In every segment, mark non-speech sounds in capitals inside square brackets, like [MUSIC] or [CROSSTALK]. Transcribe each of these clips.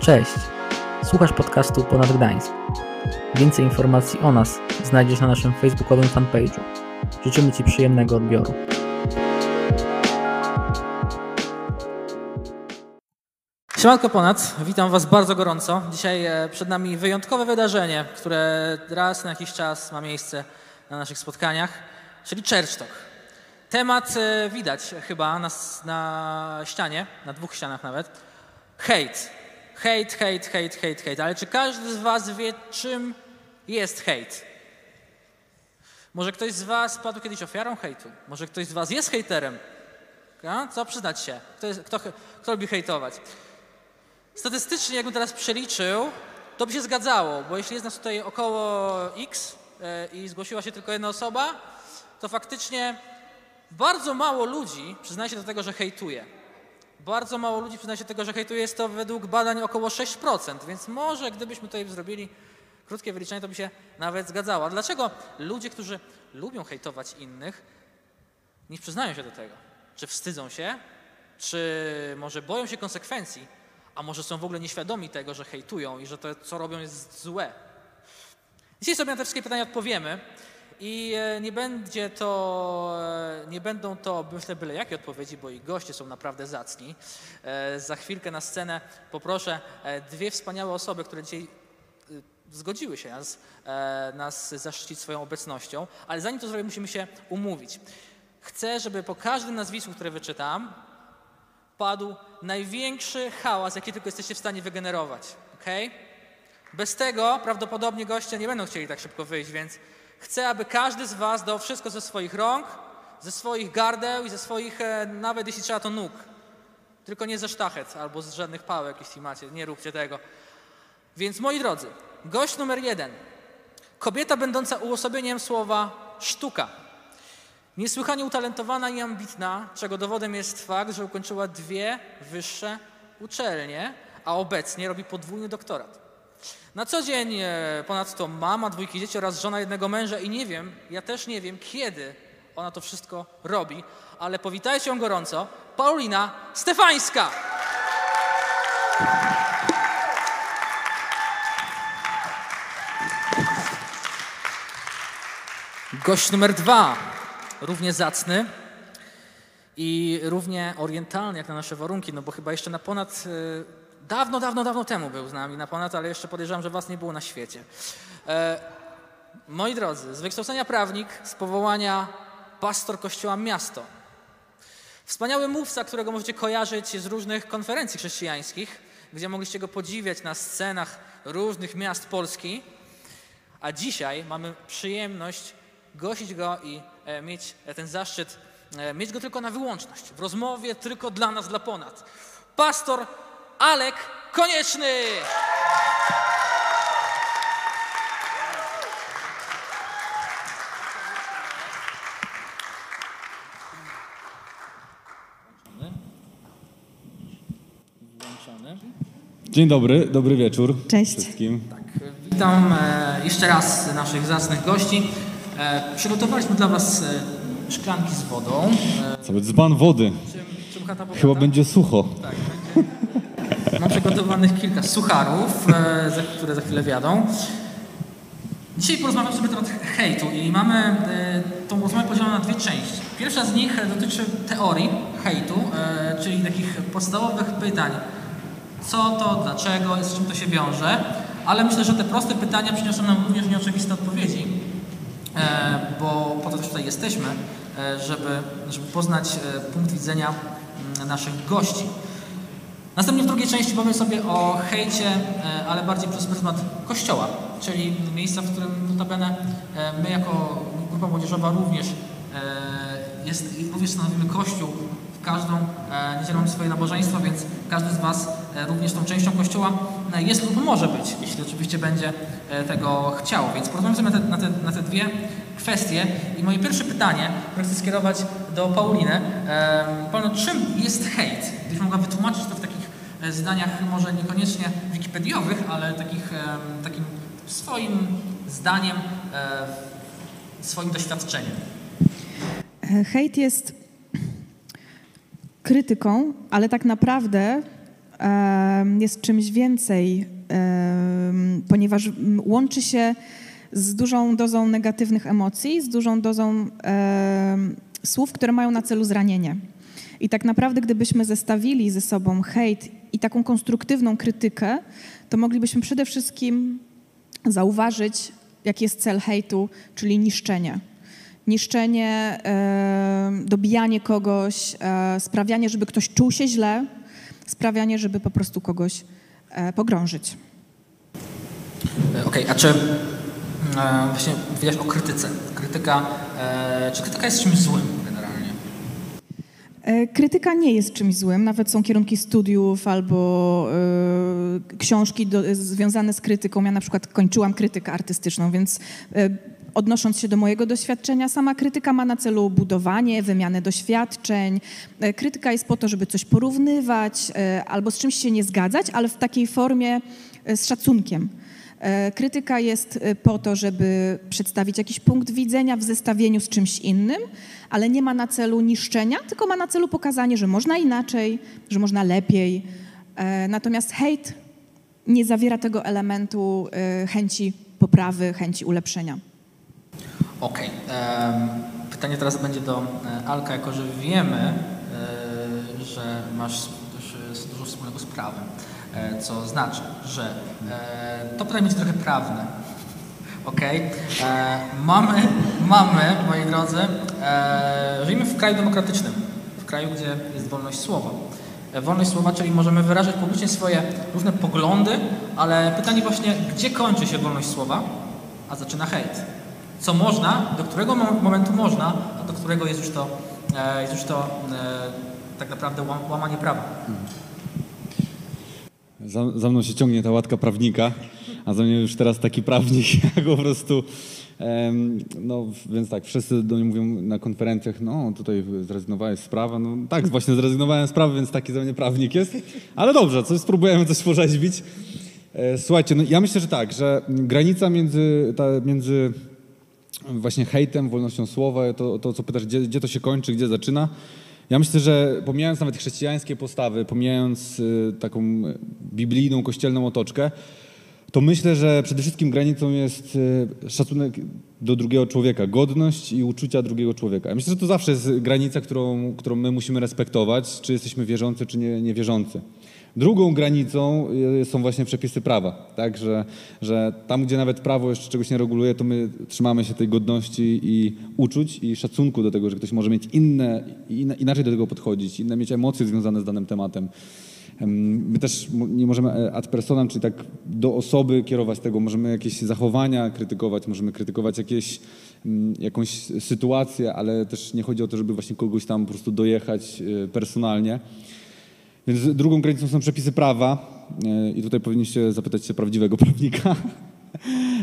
Cześć! Słuchasz podcastu Ponad Gdańsk. Więcej informacji o nas znajdziesz na naszym facebookowym fanpage'u. Życzymy Ci przyjemnego odbioru. Siemanko Ponad, witam Was bardzo gorąco. Dzisiaj e, przed nami wyjątkowe wydarzenie, które raz na jakiś czas ma miejsce na naszych spotkaniach, czyli Church Talk. Temat e, widać chyba na, na ścianie, na dwóch ścianach nawet. Hejt. Hejt, hejt, hejt, hejt, hejt. Ale czy każdy z Was wie, czym jest hejt? Może ktoś z Was padł kiedyś ofiarą hejtu? Może ktoś z Was jest hejterem? Co przyznać się? Kto, jest, kto, kto lubi hejtować? Statystycznie, jakbym teraz przeliczył, to by się zgadzało, bo jeśli jest nas tutaj około X e, i zgłosiła się tylko jedna osoba, to faktycznie bardzo mało ludzi przyznaje się do tego, że hejtuje. Bardzo mało ludzi przyznaje się do tego, że hejtuje. Jest to według badań około 6%, więc może gdybyśmy tutaj zrobili krótkie wyliczenie, to by się nawet zgadzało. A dlaczego ludzie, którzy lubią hejtować innych, nie przyznają się do tego? Czy wstydzą się? Czy może boją się konsekwencji? A może są w ogóle nieświadomi tego, że hejtują i że to, co robią, jest złe? Dzisiaj sobie na te wszystkie pytania odpowiemy. I e, nie będzie to, e, nie będą to, myślę, byle jakie odpowiedzi, bo i goście są naprawdę zacni. E, za chwilkę na scenę poproszę dwie wspaniałe osoby, które dzisiaj zgodziły się nas, nas zaszczycić swoją obecnością, ale zanim to zrobię, musimy się umówić. Chcę, żeby po każdym nazwisku, które wyczytam, padł największy hałas, jaki tylko jesteście w stanie wygenerować. Okay? Bez tego prawdopodobnie goście nie będą chcieli tak szybko wyjść, więc Chcę, aby każdy z Was dał wszystko ze swoich rąk, ze swoich gardeł i ze swoich, e, nawet jeśli trzeba, to nóg. Tylko nie ze sztachet albo z żadnych pałek, jeśli macie. Nie róbcie tego. Więc moi drodzy, gość numer jeden. Kobieta będąca uosobieniem słowa sztuka. Niesłychanie utalentowana i ambitna, czego dowodem jest fakt, że ukończyła dwie wyższe uczelnie, a obecnie robi podwójny doktorat. Na co dzień e, ponadto mama dwójki dzieci oraz żona jednego męża i nie wiem, ja też nie wiem kiedy ona to wszystko robi, ale powitajcie ją gorąco, Paulina Stefańska. Gość numer dwa, równie zacny i równie orientalny jak na nasze warunki, no bo chyba jeszcze na ponad e, dawno, dawno, dawno temu był z nami na ponad, ale jeszcze podejrzewam, że was nie było na świecie. E, moi drodzy, z wykształcenia prawnik, z powołania pastor kościoła Miasto. Wspaniały mówca, którego możecie kojarzyć z różnych konferencji chrześcijańskich, gdzie mogliście go podziwiać na scenach różnych miast Polski. A dzisiaj mamy przyjemność gościć go i e, mieć e, ten zaszczyt, e, mieć go tylko na wyłączność, w rozmowie tylko dla nas, dla ponad. Pastor Alek Konieczny. Dzień dobry, dobry wieczór. Cześć. Wszystkim. Tak, witam e, jeszcze raz naszych zacnych gości. E, przygotowaliśmy dla Was e, szklanki z wodą. E, Cały dzban wody. Czym, czym Chyba będzie sucho. Tak przygotowanych kilka sucharów, e, które za chwilę wiadą. Dzisiaj porozmawiam sobie na temat hejtu i mamy e, tą rozmowę podzieloną na dwie części. Pierwsza z nich e, dotyczy teorii hejtu, czyli takich podstawowych pytań. Co to, dlaczego, z czym to się wiąże? Ale myślę, że te proste pytania przyniosą nam również nieoczywiste odpowiedzi, bo po to też tutaj jesteśmy, żeby, żeby poznać punkt widzenia mm, naszych gości. Następnie w drugiej części powiem sobie o hejcie, e, ale bardziej przez pryzmat kościoła, czyli miejsca, w którym notabene e, my jako grupa młodzieżowa również, e, jest, również stanowimy kościół w każdą niedzielę mamy swoje nabożeństwo, więc każdy z Was również tą częścią kościoła jest lub może być, jeśli oczywiście będzie tego chciał. Więc porozmawiamy sobie na te, na te, na te dwie kwestie i moje pierwsze pytanie, które chcę skierować do Pauliny. Paulino, czym jest hejt? Gdybyś mogła wytłumaczyć to w taki E, zdaniach może niekoniecznie wikipediowych, ale takich, takim swoim zdaniem, e, swoim doświadczeniem. Hejt jest krytyką, ale tak naprawdę jest czymś więcej, ponieważ łączy się z dużą dozą negatywnych emocji, z dużą dozą słów, które mają na celu zranienie. I tak naprawdę, gdybyśmy zestawili ze sobą hejt i taką konstruktywną krytykę, to moglibyśmy przede wszystkim zauważyć, jaki jest cel hejtu, czyli niszczenie. Niszczenie, e, dobijanie kogoś, e, sprawianie, żeby ktoś czuł się źle, sprawianie, żeby po prostu kogoś e, pogrążyć. E, okej, okay, a czy e, właśnie mówiłaś o krytyce. Krytyka, e, czy krytyka jest czymś złym krytyka nie jest czymś złym, nawet są kierunki studiów albo y, książki do, związane z krytyką. Ja na przykład kończyłam krytykę artystyczną, więc y, odnosząc się do mojego doświadczenia, sama krytyka ma na celu budowanie, wymianę doświadczeń. Krytyka jest po to, żeby coś porównywać albo z czymś się nie zgadzać, ale w takiej formie z szacunkiem. Krytyka jest po to, żeby przedstawić jakiś punkt widzenia w zestawieniu z czymś innym, ale nie ma na celu niszczenia, tylko ma na celu pokazanie, że można inaczej, że można lepiej. E, natomiast hejt nie zawiera tego elementu e, chęci poprawy, chęci ulepszenia. Okej. Okay. Pytanie teraz będzie do e, Alka, jako że wiemy, że masz dużo wspólnego z prawem, co znaczy, że to pytanie będzie trochę prawne. Okej. Okay. Mamy, mamy, moi drodzy, e, żyjemy w kraju demokratycznym, w kraju, gdzie jest wolność słowa. E, wolność słowa, czyli możemy wyrażać publicznie swoje różne poglądy, ale pytanie właśnie, gdzie kończy się wolność słowa, a zaczyna hejt? Co można, do którego momentu można, a do którego jest już to, e, jest już to e, tak naprawdę łamanie prawa? Za, za mną się ciągnie ta łatka prawnika a za mnie już teraz taki prawnik, [LAUGHS] po prostu... No, więc tak, wszyscy do mnie mówią na konferencjach, no tutaj zrezygnowałeś z prawa. No tak, właśnie zrezygnowałem z prawa, więc taki za mnie prawnik jest. Ale dobrze, coś spróbujemy coś porzeźbić. E, słuchajcie, no ja myślę, że tak, że granica między, ta, między właśnie hejtem, wolnością słowa, to, to co pytasz, gdzie, gdzie to się kończy, gdzie zaczyna, ja myślę, że pomijając nawet chrześcijańskie postawy, pomijając y, taką biblijną, kościelną otoczkę, to myślę, że przede wszystkim granicą jest e, szacunek do drugiego człowieka, godność i uczucia drugiego człowieka. Ja myślę, że to zawsze jest granica, którą, którą my musimy respektować, czy jesteśmy wierzący, czy nie, niewierzący. Drugą granicą e, są właśnie przepisy prawa, tak, że, że tam, gdzie nawet prawo jeszcze czegoś nie reguluje, to my trzymamy się tej godności i uczuć i szacunku do tego, że ktoś może mieć inne, inaczej do tego podchodzić, inne mieć emocje związane z danym tematem. My też nie możemy e, ad personam, czyli tak do osoby kierować tego. Możemy jakieś zachowania krytykować, możemy krytykować jakieś, mm, jakąś sytuację, ale też nie chodzi o to, żeby właśnie kogoś tam po prostu dojechać e, personalnie. Więc drugą granicą są przepisy prawa e, i tutaj powinniście zapytać się prawdziwego prawnika. [LAUGHS]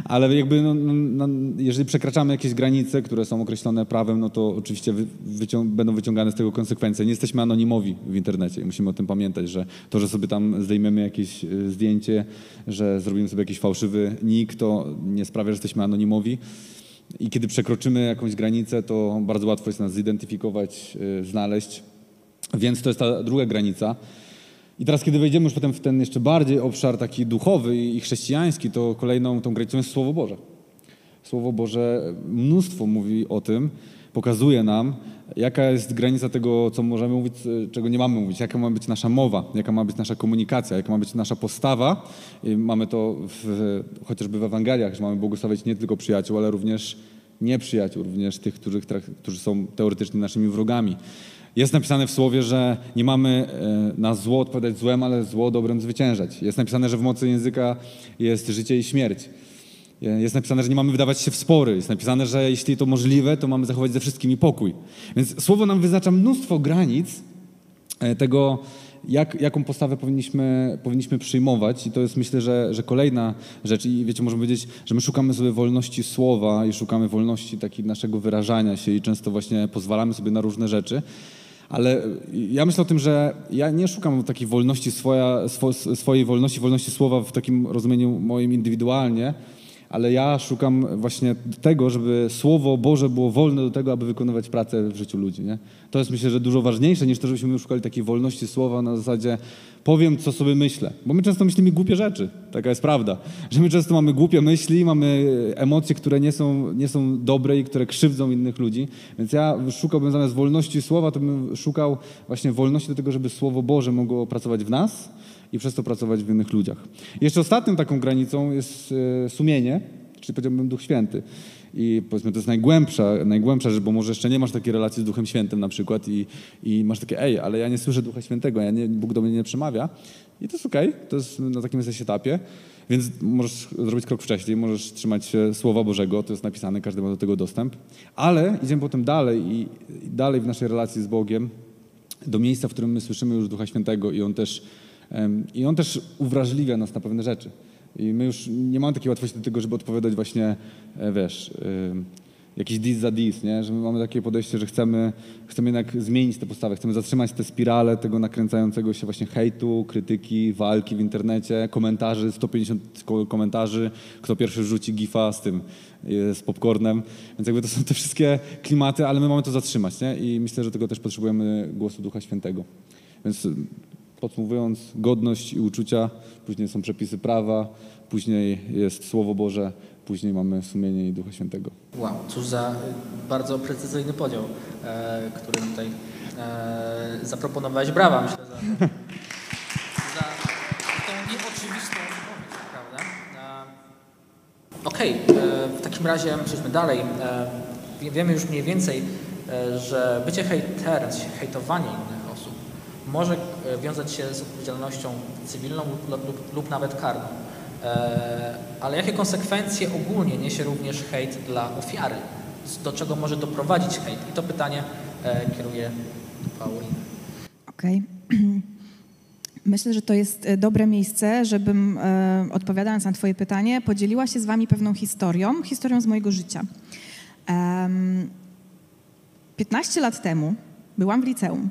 Ale jakby, no, no, no, jeżeli przekraczamy jakieś granice, które są określone prawem, no to oczywiście wycią będą wyciągane z tego konsekwencje. Nie jesteśmy anonimowi w internecie. Musimy o tym pamiętać, że to, że sobie tam zdejmiemy jakieś y, zdjęcie, że zrobimy sobie jakiś fałszywy nick, to nie sprawia, że jesteśmy anonimowi. I kiedy przekroczymy jakąś granicę, to bardzo łatwo jest nas zidentyfikować, y, znaleźć. Więc to jest ta druga granica. I teraz, kiedy wejdziemy już potem w ten jeszcze bardziej obszar taki duchowy i chrześcijański, to kolejną tą granicą jest Słowo Boże. Słowo Boże mnóstwo mówi o tym, pokazuje nam, jaka jest granica tego, co możemy mówić, czego nie mamy mówić, jaka ma być nasza mowa, jaka ma być nasza komunikacja, jaka ma być nasza postawa. I mamy to w, chociażby w Ewangeliach, że mamy błogosławić nie tylko przyjaciół, ale również nieprzyjaciół, również tych, którzy, którzy są teoretycznie naszymi wrogami. Jest napisane w słowie, że nie mamy e, na zło odpowiadać złem, ale zło dobrem zwyciężać. Jest napisane, że w mocy języka jest życie i śmierć. Jest napisane, że nie mamy wydawać się w spory. Jest napisane, że jeśli to możliwe, to mamy zachować ze wszystkimi pokój. Więc słowo nam wyznacza mnóstwo granic e, tego, jak, jaką postawę powinniśmy, powinniśmy przyjmować. I to jest myślę, że, że kolejna rzecz. I wiecie, możemy powiedzieć, że my szukamy sobie wolności słowa i szukamy wolności takiej naszego wyrażania się i często właśnie pozwalamy sobie na różne rzeczy. Ale ja myślę o tym, że ja nie szukam takiej wolności, swoja, swo, swojej wolności, wolności słowa w takim rozumieniu moim indywidualnie, ale ja szukam właśnie tego, żeby Słowo Boże było wolne do tego, aby wykonywać pracę w życiu ludzi. Nie? To jest myślę, że dużo ważniejsze niż to, żebyśmy szukali takiej wolności słowa na zasadzie powiem, co sobie myślę. Bo my często myślimy głupie rzeczy, taka jest prawda. Że my często mamy głupie myśli, mamy emocje, które nie są, nie są dobre i które krzywdzą innych ludzi. Więc ja szukałbym zamiast wolności słowa, to bym szukał właśnie wolności do tego, żeby Słowo Boże mogło pracować w nas, i przez to pracować w innych ludziach. Jeszcze ostatnią taką granicą jest e, sumienie, czyli powiedziałbym Duch Święty. I powiedzmy, to jest najgłębsza, najgłębsza rzecz, bo może jeszcze nie masz takiej relacji z Duchem Świętym na przykład i, i masz takie, ej, ale ja nie słyszę Ducha Świętego, ja nie, Bóg do mnie nie przemawia. I to jest okej, okay, to jest na takim jesteś etapie, więc możesz zrobić krok wcześniej, możesz trzymać się Słowa Bożego, to jest napisane, każdy ma do tego dostęp, ale idziemy potem dalej i, i dalej w naszej relacji z Bogiem, do miejsca, w którym my słyszymy już Ducha Świętego i On też i on też uwrażliwia nas na pewne rzeczy. I my już nie mamy takiej łatwości do tego, żeby odpowiadać właśnie, e, wiesz, jakiś dis za dis, nie? że my mamy takie podejście, że chcemy, chcemy jednak zmienić tę postawę, chcemy zatrzymać tę spiralę tego nakręcającego się właśnie hejtu, krytyki, walki w internecie, komentarzy, 150 komentarzy, kto pierwszy rzuci gifa z tym, e, z popcornem. Więc jakby to są te wszystkie klimaty, ale my mamy to zatrzymać nie? i myślę, że tego też potrzebujemy głosu Ducha Świętego. Więc Podsumowując, godność i uczucia, później są przepisy prawa, później jest Słowo Boże, później mamy sumienie i Ducha Świętego. Wow, cóż za bardzo precyzyjny podział, e, który tutaj e, zaproponowałeś. Brawa, myślę, [LAUGHS] za, za tą nieoczywistą odpowiedź, prawda? E, Okej, okay, e, w takim razie przejdźmy dalej. E, wiemy już mniej więcej, e, że bycie hejterem, hejtowanie innych może e, wiązać się z odpowiedzialnością cywilną lub, lub, lub nawet karną. E, ale jakie konsekwencje ogólnie niesie również hejt dla ofiary? Do czego może doprowadzić hejt? I to pytanie e, kieruję do Pauliny. Okej. Okay. [CLEARS THROAT] Myślę, że to jest dobre miejsce, żebym odpowiadając na Twoje pytanie, podzieliła się z Wami pewną historią, historią z mojego życia. 15 lat temu byłam w liceum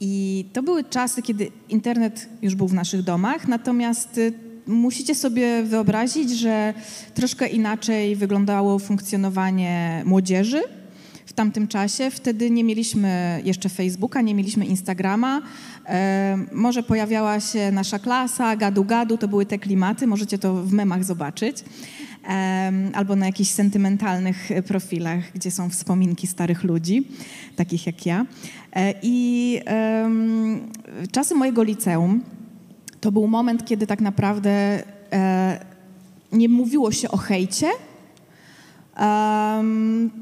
i to były czasy, kiedy internet już był w naszych domach, natomiast y, musicie sobie wyobrazić, że troszkę inaczej wyglądało funkcjonowanie młodzieży w tamtym czasie. Wtedy nie mieliśmy jeszcze Facebooka, nie mieliśmy Instagrama. E, może pojawiała się nasza klasa, gadu-gadu, to były te klimaty, możecie to w memach zobaczyć. E, albo na jakichś sentymentalnych profilach, gdzie są wspominki starych ludzi, takich jak ja. E, I czasy mojego liceum to był moment, kiedy tak naprawdę e, nie mówiło się o hejcie.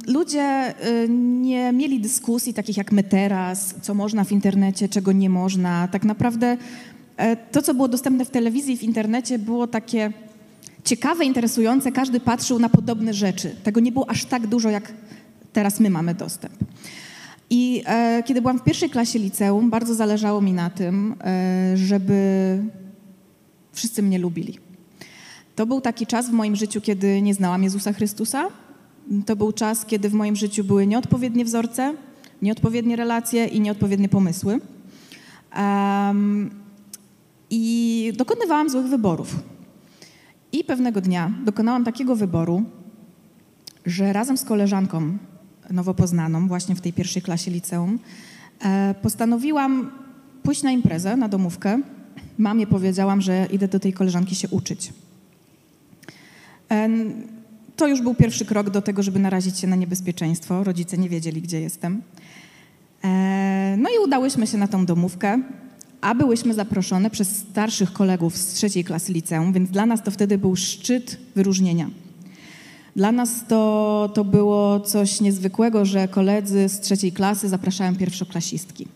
ludzie e, nie mieli dyskusji takich jak my teraz, co można w internecie, czego nie można. Tak naprawdę to, co było dostępne w telewizji w internecie, było takie ciekawe, interesujące. Każdy patrzył na podobne rzeczy. Tego nie było aż tak dużo, jak teraz my mamy dostęp. I e, kiedy byłam w pierwszej klasie liceum, bardzo zależało mi na tym, e, żeby wszyscy mnie lubili. To był taki czas w moim życiu, kiedy nie znałam Jezusa Chrystusa. To był czas, kiedy w moim życiu były nieodpowiednie wzorce, nieodpowiednie relacje i nieodpowiednie pomysły. Um, I dokonywałam złych wyborów. I pewnego dnia dokonałam takiego wyboru, że razem z koleżanką nowo poznaną, właśnie w tej pierwszej klasie liceum, e, postanowiłam pójść na imprezę, na domówkę. Mamie powiedziałam, że idę do tej koleżanki się uczyć. E, to już był pierwszy krok do tego, żeby narazić się na niebezpieczeństwo. Rodzice nie wiedzieli, gdzie jestem. E, no i udałyśmy się na tą domówkę, a byłyśmy zaproszone przez starszych kolegów z trzeciej klasy liceum, więc dla nas to wtedy był szczyt wyróżnienia. Dla nas to, to było coś niezwykłego, że koledzy z trzeciej klasy zapraszają pierwszoklasistki.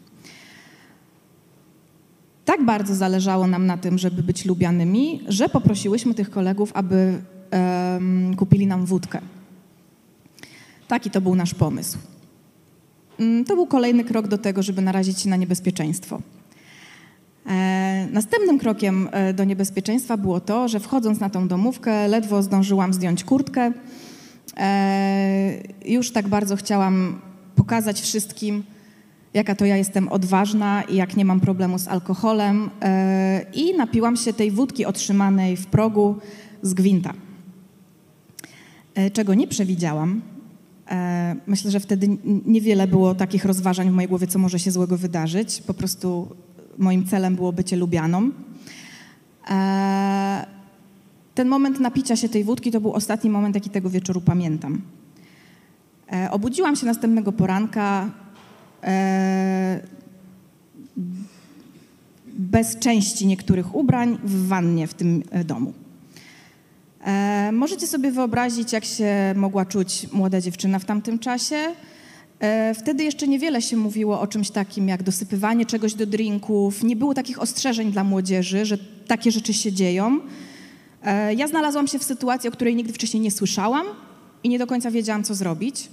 Tak bardzo zależało nam na tym, żeby być lubianymi, że poprosiłyśmy tych kolegów, aby um, kupili nam wódkę. Taki to był nasz pomysł. Mm, to był kolejny krok do tego, żeby narazić się na niebezpieczeństwo. E, następnym krokiem e, do niebezpieczeństwa było to, że wchodząc na tą domówkę, ledwo zdążyłam zdjąć kurtkę. E, już tak bardzo chciałam pokazać wszystkim, jaka to ja jestem odważna i jak nie mam problemu z alkoholem. I napiłam się tej wódki otrzymanej w progu z gwinta. Czego nie przewidziałam, myślę, że wtedy niewiele było takich rozważań w mojej głowie, co może się złego wydarzyć. Po prostu moim celem było bycie lubianą. E, ten moment napicia się tej wódki to był ostatni moment, jaki tego wieczoru pamiętam. Obudziłam się następnego poranka bez części niektórych ubrań w wannie w tym domu. E, możecie sobie wyobrazić, jak się mogła czuć młoda dziewczyna w tamtym czasie. E, wtedy jeszcze niewiele się mówiło o czymś takim jak dosypywanie czegoś do drinków. Nie było takich ostrzeżeń dla młodzieży, że takie rzeczy się dzieją. E, ja znalazłam się w sytuacji, o której nigdy wcześniej nie słyszałam i nie do końca wiedziałam, co zrobić.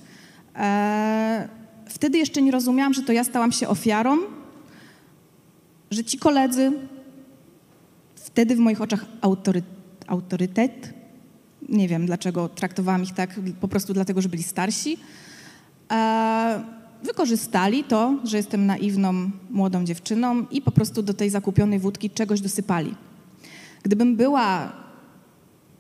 E, wtedy jeszcze nie rozumiałam, że to ja stałam się ofiarą, że ci koledzy, wtedy w moich oczach autory, autorytet, nie wiem dlaczego traktowałam ich tak, po prostu dlatego, że byli starsi. E, wykorzystali to, że jestem naiwną, młodą dziewczyną i po prostu do tej zakupionej wódki czegoś dosypali. Gdybym była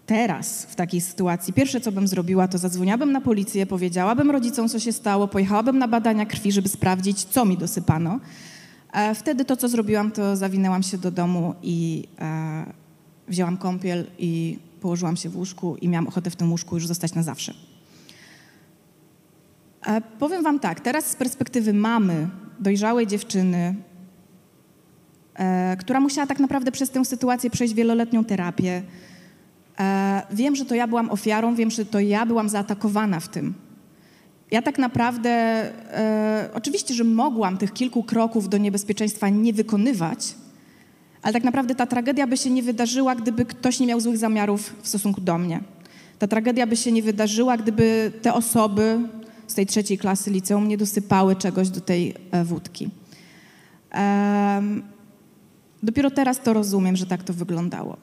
teraz w takiej sytuacji, pierwsze co bym zrobiła, to zadzwoniłabym na policję, powiedziałabym rodzicom, co się stało, pojechałabym na badania krwi, żeby sprawdzić, co mi dosypano. E, wtedy to, co zrobiłam, to zawinęłam się do domu i e, wzięłam kąpiel i położyłam się w łóżku i miałam ochotę w tym łóżku już zostać na zawsze. E, powiem wam tak, teraz z perspektywy mamy, dojrzałej dziewczyny, e, która musiała tak naprawdę przez tę sytuację przejść wieloletnią terapię, e, wiem, że to ja byłam ofiarą, wiem, że to ja byłam zaatakowana w tym. Ja tak naprawdę, e, oczywiście, że mogłam tych kilku kroków do niebezpieczeństwa nie wykonywać, ale tak naprawdę ta tragedia by się nie wydarzyła, gdyby ktoś nie miał złych zamiarów w stosunku do mnie. Ta tragedia by się nie wydarzyła, gdyby te osoby z tej trzeciej klasy liceum nie dosypały czegoś do tej e, wódki. Dopiero teraz to rozumiem, że tak to wyglądało.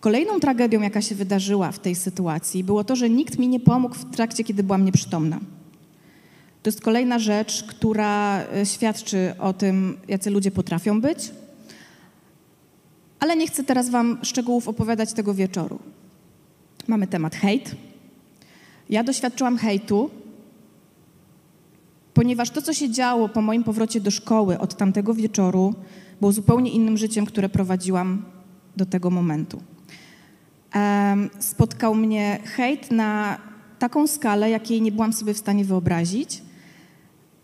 Kolejną tragedią, jaka się wydarzyła w tej sytuacji, było to, że nikt mi nie pomógł w trakcie, kiedy byłam nieprzytomna. To jest kolejna rzecz, która e, świadczy o tym, jacy ludzie potrafią być, ale nie chcę teraz Wam szczegółów opowiadać tego wieczoru. Mamy temat hejt. Ja doświadczyłam hejtu, ponieważ to, co się działo po moim powrocie do szkoły od tamtego wieczoru, było zupełnie innym życiem, które prowadziłam do tego momentu. spotkał mnie hejt na taką skalę, jakiej nie byłam sobie w stanie wyobrazić.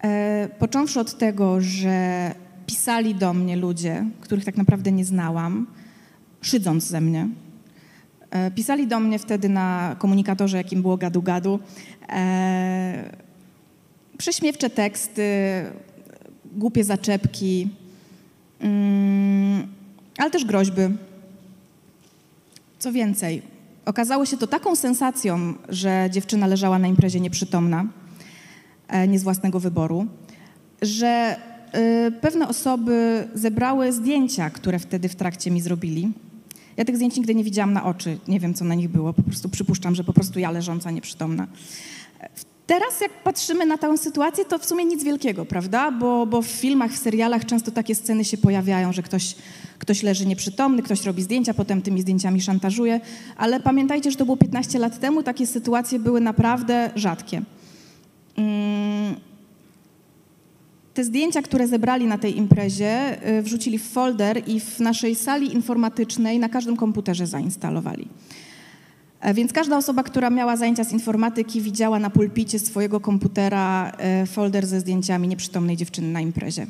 E, począwszy od tego, że pisali do mnie ludzie, których tak naprawdę nie znałam, szydząc ze mnie. E, pisali do mnie wtedy na komunikatorze, jakim było gadu-gadu, e, prześmiewcze teksty, głupie zaczepki, mm, ale też groźby. Co więcej, okazało się to taką sensacją, że dziewczyna leżała na imprezie nieprzytomna, e, nie z własnego wyboru, że Y, pewne osoby zebrały zdjęcia, które wtedy w trakcie mi zrobili. Ja tych zdjęć nigdy nie widziałam na oczy, nie wiem co na nich było, po prostu przypuszczam, że po prostu ja leżąca, nieprzytomna. Teraz jak patrzymy na tę sytuację, to w sumie nic wielkiego, prawda? Bo, bo w filmach, w serialach często takie sceny się pojawiają, że ktoś, ktoś leży nieprzytomny, ktoś robi zdjęcia, potem tymi zdjęciami szantażuje, ale pamiętajcie, że to było 15 lat temu, takie sytuacje były naprawdę rzadkie. Hmm. Te zdjęcia, które zebrali na tej imprezie, y, wrzucili w folder i w naszej sali informatycznej na każdym komputerze zainstalowali. E, więc każda osoba, która miała zajęcia z informatyki, widziała na pulpicie swojego komputera e, folder ze zdjęciami nieprzytomnej dziewczyny na imprezie.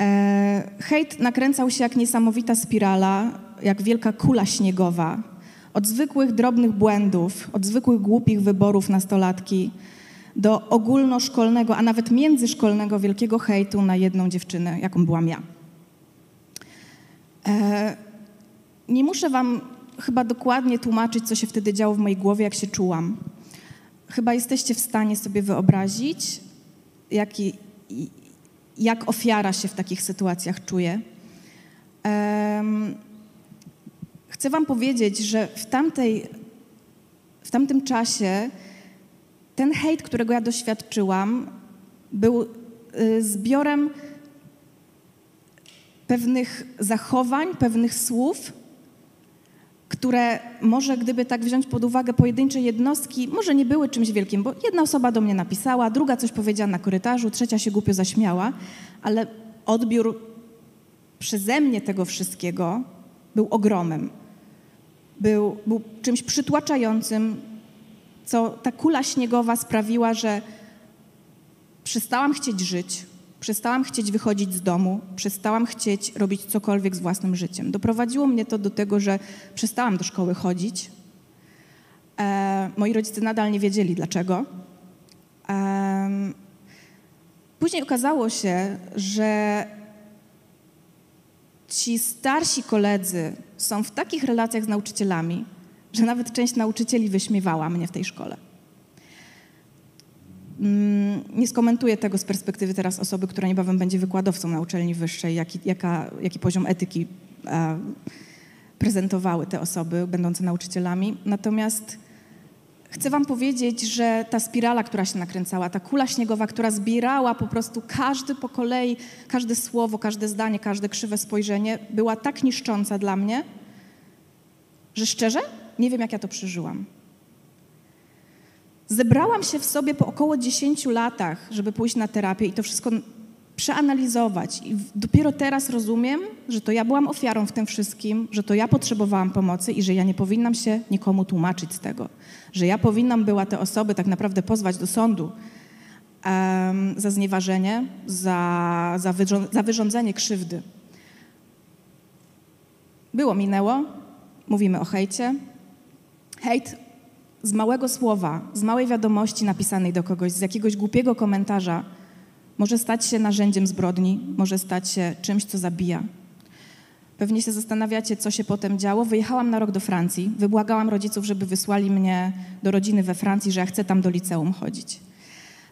E, hejt nakręcał się jak niesamowita spirala, jak wielka kula śniegowa. Od zwykłych drobnych błędów, od zwykłych głupich wyborów nastolatki, do ogólnoszkolnego, a nawet międzyszkolnego wielkiego hejtu na jedną dziewczynę, jaką byłam ja. Nie muszę wam chyba dokładnie tłumaczyć, co się wtedy działo w mojej głowie, jak się czułam. Chyba jesteście w stanie sobie wyobrazić, jak, jak ofiara się w takich sytuacjach czuje. chcę wam powiedzieć, że w, tamtej, w tamtym czasie ten hejt, którego ja doświadczyłam, był y, zbiorem pewnych zachowań, pewnych słów, które może gdyby tak wziąć pod uwagę pojedyncze jednostki, może nie były czymś wielkim, bo jedna osoba do mnie napisała, druga coś powiedziała na korytarzu, trzecia się głupio zaśmiała, ale odbiór przeze mnie tego wszystkiego był ogromem. Był, był czymś przytłaczającym, co ta kula śniegowa sprawiła, że przestałam chcieć żyć, przestałam chcieć wychodzić z domu, przestałam chcieć robić cokolwiek z własnym życiem. Doprowadziło mnie to do tego, że przestałam do szkoły chodzić. E, moi rodzice nadal nie wiedzieli dlaczego. E, później okazało się, że ci starsi koledzy są w takich relacjach z nauczycielami, że nawet część nauczycieli wyśmiewała mnie w tej szkole. Mm, nie skomentuję tego z perspektywy teraz osoby, która niebawem będzie wykładowcą na uczelni wyższej, jaki, jaka, jaki poziom etyki e, prezentowały te osoby będące nauczycielami. Natomiast chcę Wam powiedzieć, że ta spirala, która się nakręcała, ta kula śniegowa, która zbierała po prostu każdy po kolei, każde słowo, każde zdanie, każde krzywe spojrzenie, była tak niszcząca dla mnie, że szczerze nie wiem, jak ja to przeżyłam. Zebrałam się w sobie po około 10 latach, żeby pójść na terapię i to wszystko przeanalizować. I dopiero teraz rozumiem, że to ja byłam ofiarą w tym wszystkim, że to ja potrzebowałam pomocy i że ja nie powinnam się nikomu tłumaczyć z tego. Że ja powinnam była te osoby tak naprawdę pozwać do sądu um, za znieważenie, za, za, wyrząd za wyrządzenie krzywdy. Było, minęło. Mówimy o hejcie. Hejt z małego słowa, z małej wiadomości napisanej do kogoś, z jakiegoś głupiego komentarza może stać się narzędziem zbrodni, może stać się czymś, co zabija. Pewnie się zastanawiacie, co się potem działo. Wyjechałam na rok do Francji, wybłagałam rodziców, żeby wysłali mnie do rodziny we Francji, że ja chcę tam do liceum chodzić.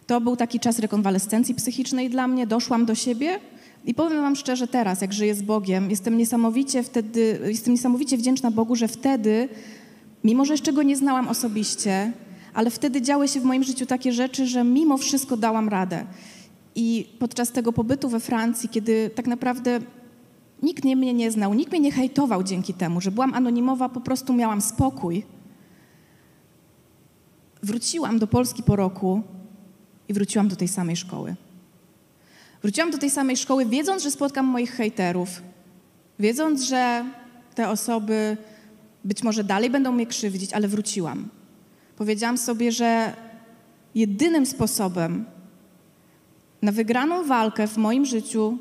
To był taki czas rekonwalescencji psychicznej dla mnie, doszłam do siebie i powiem wam szczerze teraz, jak żyję z Bogiem, jestem niesamowicie wtedy, jestem niesamowicie wdzięczna Bogu, że wtedy Mimo, że jeszcze go nie znałam osobiście, ale wtedy działy się w moim życiu takie rzeczy, że mimo wszystko dałam radę. I podczas tego pobytu we Francji, kiedy tak naprawdę nikt nie, mnie nie znał, nikt mnie nie hejtował dzięki temu, że byłam anonimowa, po prostu miałam spokój. Wróciłam do Polski po roku i wróciłam do tej samej szkoły. Wróciłam do tej samej szkoły, wiedząc, że spotkam moich hejterów, wiedząc, że te osoby być może dalej będą mnie krzywdzić, ale wróciłam. Powiedziałam sobie, że jedynym sposobem na wygraną walkę w moim życiu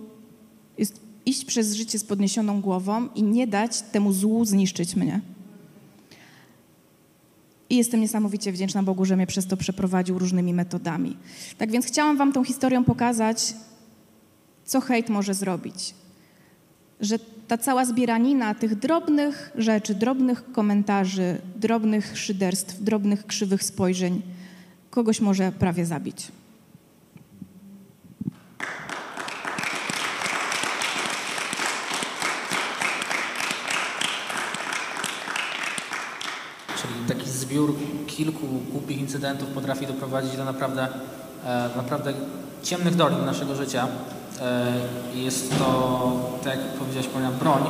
jest iść przez życie z podniesioną głową i nie dać temu złu zniszczyć mnie. I jestem niesamowicie wdzięczna Bogu, że mnie przez to przeprowadził różnymi metodami. Tak więc chciałam Wam tą historią pokazać, co hejt może zrobić. Że ta cała zbieranina tych drobnych rzeczy, drobnych komentarzy, drobnych szyderstw, drobnych krzywych spojrzeń kogoś może prawie zabić. Czyli taki zbiór kilku głupich incydentów potrafi doprowadzić do naprawdę, e, naprawdę ciemnych dolin naszego życia. E, jest to, tak jak powiedziałeś, powiem, broń,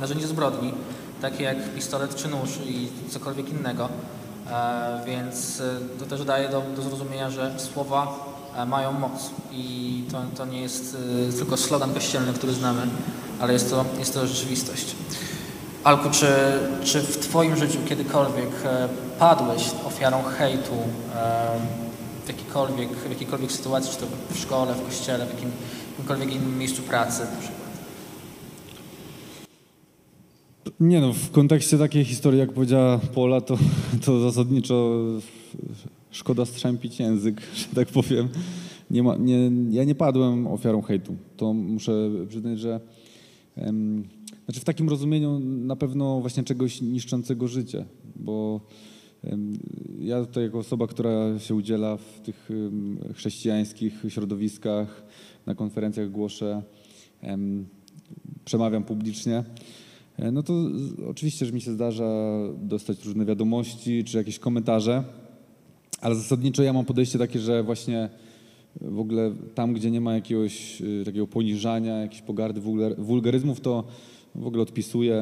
narzędzie zbrodni, takie jak pistolet czy nóż i cokolwiek innego. E, więc e, to też daje do, do zrozumienia, że słowa mają moc i to, to nie jest tylko slogan kościelny, który znamy, ale jest to, jest to rzeczywistość. Alku, czy, czy w Twoim życiu kiedykolwiek padłeś ofiarą hejtu w jakiejkolwiek, w jakiejkolwiek sytuacji, czy to w szkole, w kościele, w jakim, jakimkolwiek innym miejscu pracy na przykład? Nie no, w kontekście takiej historii, jak powiedziała Pola, to, to zasadniczo szkoda strzępić język, że tak powiem. Nie ma, nie, ja nie padłem ofiarą hejtu. To muszę przyznać, że em, znaczy w takim rozumieniu na pewno właśnie czegoś niszczącego życie, bo ja tutaj jako osoba, która się udziela w tych chrześcijańskich środowiskach, na konferencjach głoszę, przemawiam publicznie, e, no to oczywiście, że mi się zdarza dostać różne wiadomości czy jakieś komentarze, ale zasadniczo ja mam podejście takie, że właśnie w ogóle tam, gdzie nie ma jakiegoś e, takiego poniżania, jakichś pogardy, wulgaryzmów, to w ogóle odpisuję,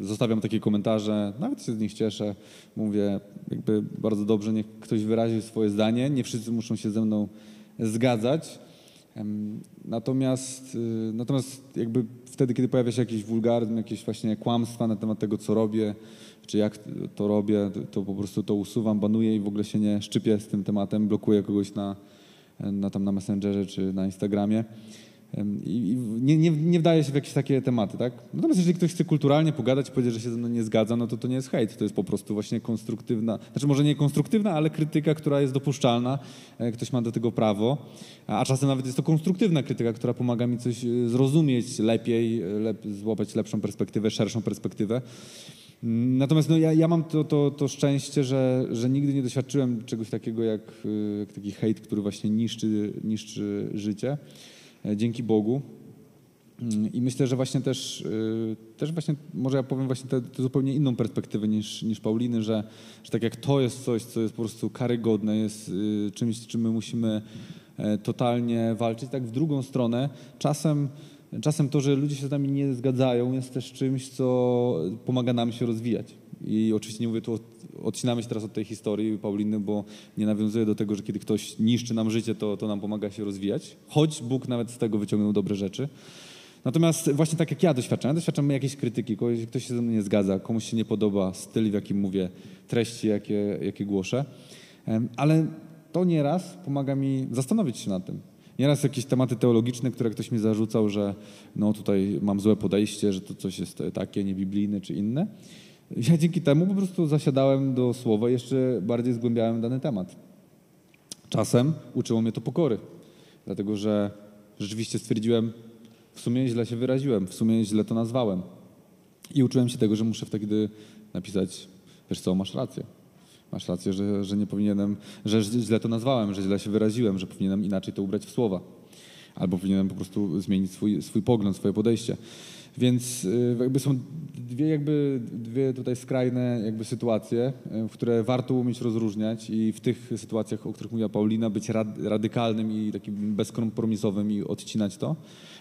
e, zostawiam takie komentarze, nawet się z nich cieszę. Mówię, jakby bardzo dobrze, niech ktoś wyraził swoje zdanie. Nie wszyscy muszą się ze mną zgadzać. Natomiast, y, natomiast jakby wtedy, kiedy pojawia się jakiś wulgaryzm, jakieś właśnie kłamstwa na temat tego, co robię, czy jak to robię, to po prostu to usuwam, banuję i w ogóle się nie szczypię z tym tematem, blokuję kogoś na, na, tam na Messengerze czy na Instagramie. I nie, nie, nie wdaje się w jakieś takie tematy, tak? Natomiast jeżeli ktoś chce kulturalnie pogadać powiedzieć, że się ze mną nie zgadza, no to to nie jest hejt, to jest po prostu właśnie konstruktywna, znaczy może nie konstruktywna, ale krytyka, która jest dopuszczalna, e, ktoś ma do tego prawo, a czasem nawet jest to konstruktywna krytyka, która pomaga mi coś e, zrozumieć lepiej, e, lep, złapać lepszą perspektywę, szerszą perspektywę. Natomiast no, ja, ja mam to, to, to szczęście, że, że nigdy nie doświadczyłem czegoś takiego jak, jak taki hejt, który właśnie niszczy, niszczy życie. E, dzięki Bogu. Mm, I myślę, że właśnie też, e, też właśnie, może ja powiem właśnie tę zupełnie inną perspektywę niż, niż Pauliny, że, że tak jak to jest coś, co jest po prostu karygodne, jest e, czymś, z czym my musimy totalnie walczyć, tak w drugą stronę czasem, czasem to, że ludzie się z nami nie zgadzają jest też czymś, co pomaga nam się rozwijać. I oczywiście nie mówię tu, odcinamy się teraz od tej historii Pauliny, bo nie nawiązuję do tego, że kiedy ktoś niszczy nam życie, to, to nam pomaga się rozwijać, choć Bóg nawet z tego wyciągnął dobre rzeczy. Natomiast właśnie tak jak ja doświadczam, ja doświadczam jakiejś krytyki, kogoś, ktoś się ze mną nie zgadza, komuś się nie podoba styl, w jakim mówię, treści, jakie, jakie głoszę, ale to nieraz pomaga mi zastanowić się nad tym. Nieraz jakieś tematy teologiczne, które ktoś mi zarzucał, że no tutaj mam złe podejście, że to coś jest takie niebiblijne czy inne. Ja dzięki temu po prostu zasiadałem do słowa i jeszcze bardziej zgłębiałem dany temat. Czasem uczyło mnie to pokory, dlatego że rzeczywiście stwierdziłem, w sumie źle się wyraziłem, w sumie źle to nazwałem. I uczyłem się tego, że muszę wtedy napisać, wiesz co, masz rację. Masz rację, że, że nie powinienem, że źle to nazwałem, że źle się wyraziłem, że powinienem inaczej to ubrać w słowa. Albo powinienem po prostu zmienić swój, swój pogląd, swoje podejście. Więc y, jakby są dwie, jakby, dwie tutaj skrajne jakby sytuacje, y, które warto umieć rozróżniać i w tych sytuacjach, o których mówiła Paulina, być radykalnym i takim bezkompromisowym i odcinać to.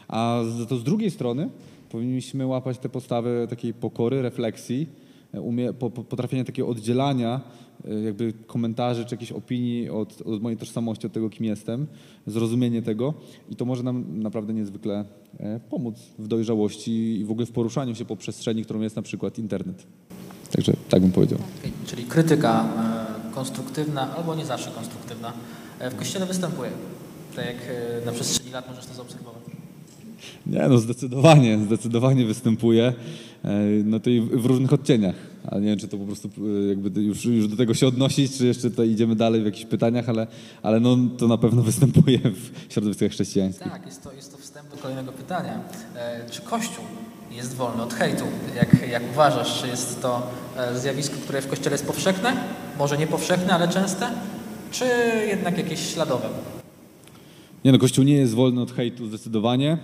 A za to z drugiej strony powinniśmy łapać tę postawę takiej pokory, refleksji, umie, po, potrafienia takiego oddzielania e, jakby komentarzy czy jakichś opinii od, od, mojej tożsamości, od tego, kim jestem, zrozumienie tego i to może nam naprawdę niezwykle e, pomóc w dojrzałości i w ogóle w poruszaniu się po przestrzeni, którą jest na przykład internet. Także tak bym powiedział. Okay, czyli krytyka e, konstruktywna albo nie zawsze konstruktywna w Kościele występuje. Tak jak na przestrzeni lat możesz to zaobserwować. Nie, no zdecydowanie, zdecydowanie występuje. E, no to i w różnych odcieniach. Ale nie wiem, czy to po prostu e, jakby już, już do tego się odnosić, czy jeszcze tutaj idziemy dalej w jakichś pytaniach, ale, ale no, to na pewno [LAUGHS] występuje w środowiskach chrześcijańskich. Tak, jest to, jest to wstęp do kolejnego pytania. E, czy Kościół jest wolny od hejtu? Jak, jak uważasz, czy jest to zjawisko, które w Kościele jest powszechne? Może nie powszechne, ale częste? Czy jednak jakieś śladowe? Nie no, Kościół nie jest wolny od hejtu zdecydowanie.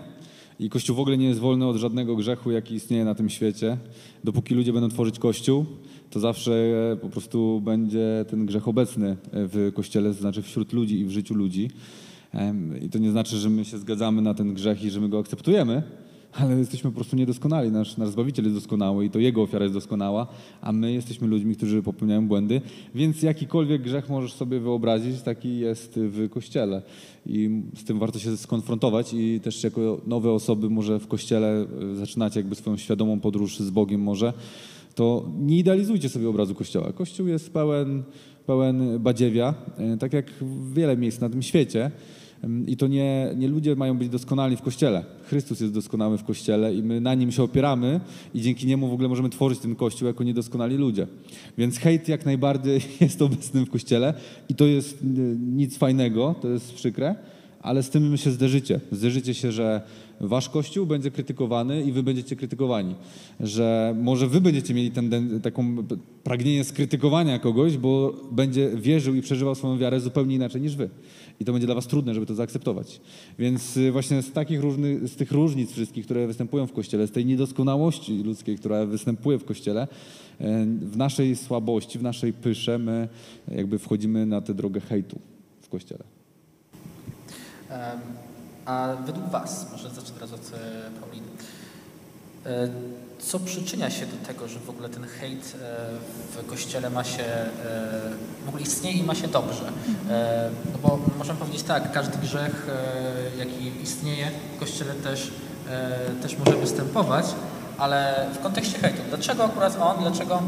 I Kościół w ogóle nie jest wolny od żadnego grzechu, jaki istnieje na tym świecie. Dopóki ludzie będą tworzyć Kościół, to zawsze e, po prostu będzie ten grzech obecny e, w Kościele, to znaczy wśród ludzi i w życiu ludzi. I to nie znaczy, że my się zgadzamy na ten grzech i że my go akceptujemy, ale jesteśmy po prostu niedoskonali. Nasz, nasz Zbawiciel jest doskonały i to Jego ofiara jest doskonała, a my jesteśmy ludźmi, którzy popełniają błędy, więc jakikolwiek grzech możesz sobie wyobrazić, taki jest w Kościele. I z tym warto się skonfrontować i też jako nowe osoby może w Kościele e, zaczynacie jakby swoją świadomą podróż z Bogiem może, to nie idealizujcie sobie obrazu Kościoła. Kościół jest pełen, pełen badziewia, e, tak jak wiele miejsc na tym świecie, i to nie, nie ludzie mają być doskonali w Kościele. Chrystus jest doskonały w Kościele i my na Nim się opieramy i dzięki Niemu w ogóle możemy tworzyć ten Kościół jako niedoskonali ludzie. Więc hejt jak najbardziej [LAUGHS] jest obecny w Kościele i to jest nic fajnego, to jest przykre, ale z tym się zderzycie. Zderzycie się, że wasz kościół będzie krytykowany i wy będziecie krytykowani. Że może wy będziecie mieli ten, taką pragnienie skrytykowania kogoś, bo będzie wierzył i przeżywał swoją wiarę zupełnie inaczej niż wy. I to będzie dla was trudne, żeby to zaakceptować. Więc y, właśnie z takich różnych, z tych różnic wszystkich, które występują w Kościele, z tej niedoskonałości ludzkiej, która występuje w Kościele, y, w naszej słabości, w naszej pysze my jakby wchodzimy na tę drogę hejtu w Kościele. A według Was, może zacznę teraz od e, Pauliny, co przyczynia się do tego, że w ogóle ten hejt e, w kościele ma się, e, w ogóle istnieje i ma się dobrze? No bo możemy powiedzieć tak, każdy grzech, jaki istnieje w kościele też, też może występować, ale w kontekście hejtu, dlaczego akurat on, dlaczego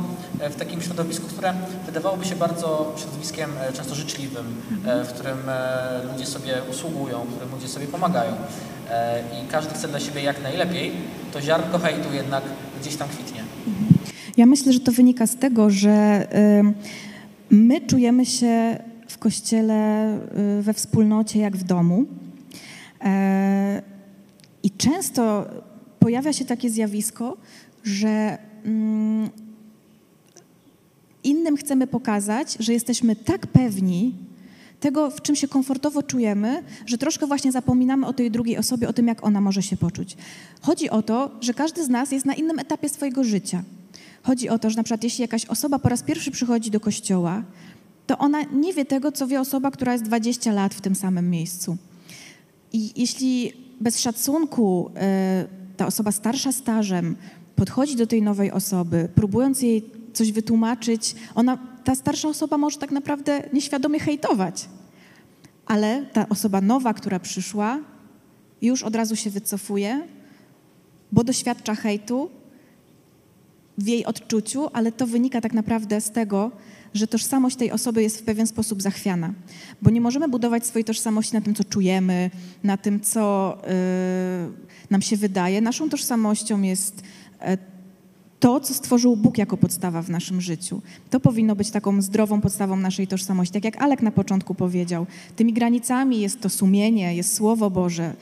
w takim środowisku, które wydawałoby się bardzo środowiskiem często życzliwym, w którym ludzie sobie usługują, w którym ludzie sobie pomagają, E, i każdy chce dla siebie jak najlepiej, to ziarnko hejtu jednak gdzieś tam kwitnie. Ja myślę, że to wynika z tego, że my czujemy się w kościele y, we wspólnocie jak w domu. E, I często pojawia się takie zjawisko, że mm, innym chcemy pokazać, że jesteśmy tak pewni tego, w czym się komfortowo czujemy, że troszkę właśnie zapominamy o tej drugiej osobie, o tym, jak ona może się poczuć. Chodzi o to, że każdy z nas jest na innym etapie swojego życia. Chodzi o to, że na przykład jeśli jakaś osoba po raz pierwszy przychodzi do kościoła, to ona nie wie tego, co wie osoba, która jest 20 lat w tym samym miejscu. I jeśli bez szacunku y, ta osoba starsza stażem podchodzi do tej nowej osoby, próbując jej coś wytłumaczyć, ona ta starsza osoba może tak naprawdę nieświadomie hejtować. Ale ta osoba nowa, która przyszła, już od razu się wycofuje, bo doświadcza hejtu w jej odczuciu, ale to wynika tak naprawdę z tego, że tożsamość tej osoby jest w pewien sposób zachwiana. Bo nie możemy budować swojej tożsamości na tym, co czujemy, na tym, co yy, nam się wydaje. Naszą tożsamością jest yy, to, co stworzył Bóg jako podstawa w naszym życiu. To powinno być taką zdrową podstawą naszej tożsamości. Tak jak Alek na początku powiedział, tymi granicami jest to sumienie, jest Słowo Boże.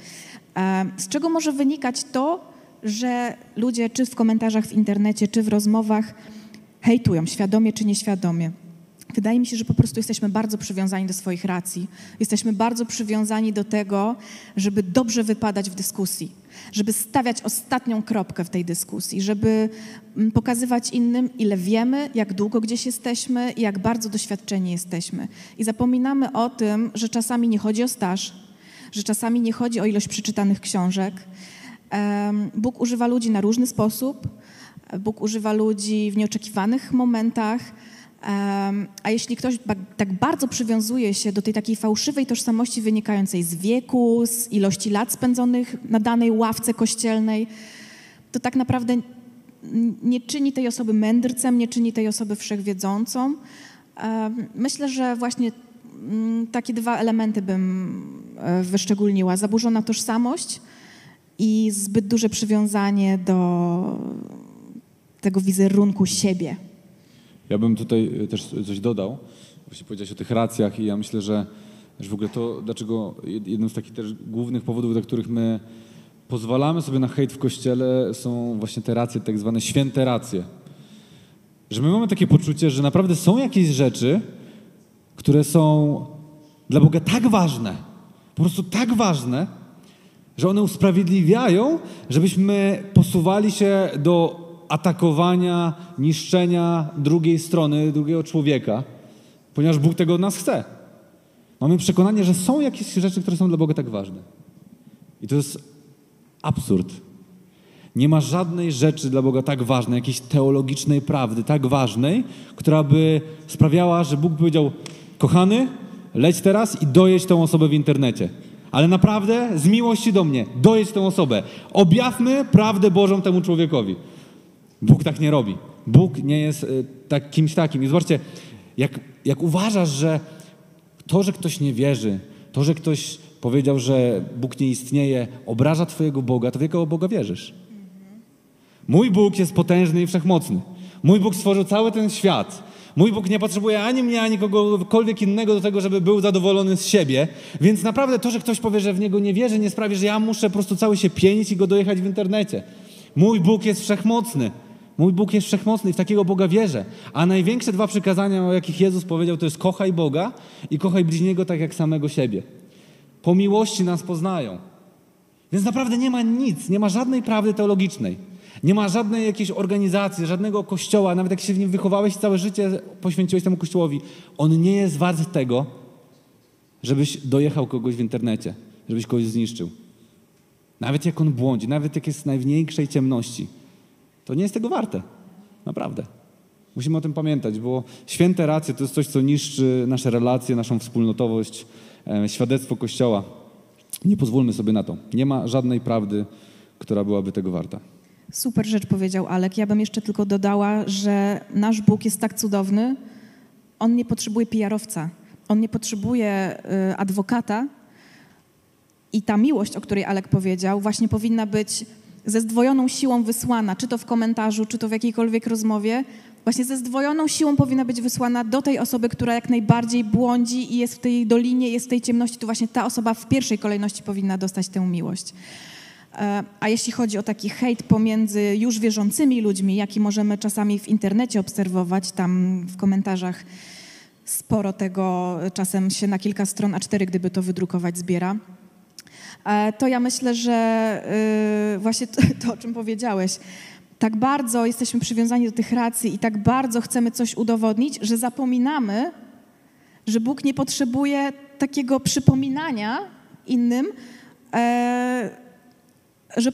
E, z czego może wynikać to, że ludzie czy w komentarzach w internecie, czy w rozmowach hejtują, świadomie czy nieświadomie. Wydaje mi się, że po prostu jesteśmy bardzo przywiązani do swoich racji. Jesteśmy bardzo przywiązani do tego, żeby dobrze wypadać w dyskusji żeby stawiać ostatnią kropkę w tej dyskusji, żeby mm, pokazywać innym, ile wiemy, jak długo gdzieś jesteśmy i jak bardzo doświadczeni jesteśmy. I zapominamy o tym, że czasami nie chodzi o staż, że czasami nie chodzi o ilość przeczytanych książek. Bóg używa ludzi na różny sposób. Bóg używa ludzi w nieoczekiwanych momentach. A jeśli ktoś tak bardzo przywiązuje się do tej takiej fałszywej tożsamości wynikającej z wieku, z ilości lat spędzonych na danej ławce kościelnej, to tak naprawdę nie czyni tej osoby mędrcem, nie czyni tej osoby wszechwiedzącą. Myślę, że właśnie mm, takie dwa elementy bym e, wyszczególniła. Zaburzona tożsamość i zbyt duże przywiązanie do tego wizerunku siebie. Ja bym tutaj e, też coś dodał. Właśnie powiedziałeś o tych racjach i ja myślę, że, że w ogóle to, dlaczego jednym z takich też głównych powodów, dla których my pozwalamy sobie na hejt w Kościele są właśnie te racje, tak zwane święte racje. Że my mamy takie poczucie, że naprawdę są jakieś rzeczy, które są dla Boga tak ważne, po prostu tak ważne, że one usprawiedliwiają, żebyśmy posuwali się do atakowania, niszczenia drugiej strony, drugiego człowieka, ponieważ Bóg tego od nas chce. Mamy przekonanie, że są jakieś rzeczy, które są dla Boga tak ważne. I to jest absurd. Nie ma żadnej rzeczy dla Boga tak ważnej, jakiejś teologicznej prawdy tak ważnej, która by sprawiała, że Bóg powiedział: Kochany, leć teraz i dojedź tą osobę w internecie. Ale naprawdę, z miłości do mnie, dojedź tą osobę. Objawmy prawdę Bożą temu człowiekowi. Bóg tak nie robi. Bóg nie jest y, tak, kimś takim. I zobaczcie, jak, jak uważasz, że to, że ktoś nie wierzy, to, że ktoś powiedział, że Bóg nie istnieje, obraża Twojego Boga, to w jakiego Boga wierzysz? Mój Bóg jest potężny i wszechmocny. Mój Bóg stworzył cały ten świat. Mój Bóg nie potrzebuje ani mnie, ani kogokolwiek innego do tego, żeby był zadowolony z siebie. Więc naprawdę to, że ktoś powie, że w Niego nie wierzy, nie sprawi, że ja muszę po prostu cały się pienić i go dojechać w internecie. Mój Bóg jest wszechmocny. Mój Bóg jest wszechmocny i w takiego Boga wierzę. A największe dwa przykazania, o jakich Jezus powiedział, to jest kochaj Boga i kochaj bliźniego tak jak samego siebie. Po miłości nas poznają. Więc naprawdę nie ma nic, nie ma żadnej prawdy teologicznej. Nie ma żadnej jakiejś organizacji, żadnego kościoła, nawet jak się w nim wychowałeś całe życie poświęciłeś temu kościołowi. On nie jest wart tego, żebyś dojechał kogoś w internecie, żebyś kogoś zniszczył. Nawet jak on błądzi, nawet jak jest w najmniejszej ciemności to nie jest tego warte. Naprawdę. Musimy o tym pamiętać, bo święte racje to jest coś, co niszczy nasze relacje, naszą wspólnotowość, e, świadectwo Kościoła. Nie pozwólmy sobie na to. Nie ma żadnej prawdy, która byłaby tego warta. Super rzecz powiedział Alek. Ja bym jeszcze tylko dodała, że nasz Bóg jest tak cudowny, on nie potrzebuje PR-owca, on nie potrzebuje y, adwokata i ta miłość, o której Alek powiedział, właśnie powinna być ze zdwojoną siłą wysłana, czy to w komentarzu, czy to w jakiejkolwiek rozmowie, właśnie ze zdwojoną siłą powinna być wysłana do tej osoby, która jak najbardziej błądzi i jest w tej dolinie, jest w tej ciemności, to właśnie ta osoba w pierwszej kolejności powinna dostać tę miłość. E, a jeśli chodzi o taki hejt pomiędzy już wierzącymi ludźmi, jaki możemy czasami w internecie obserwować, tam w komentarzach sporo tego czasem się na kilka stron A4, gdyby to wydrukować, zbiera. E, to ja myślę, że y, właśnie to, [LAUGHS] to, o czym powiedziałeś, tak bardzo jesteśmy przywiązani do tych racji i tak bardzo chcemy coś udowodnić, że zapominamy, że Bóg nie potrzebuje takiego przypominania innym, e, że,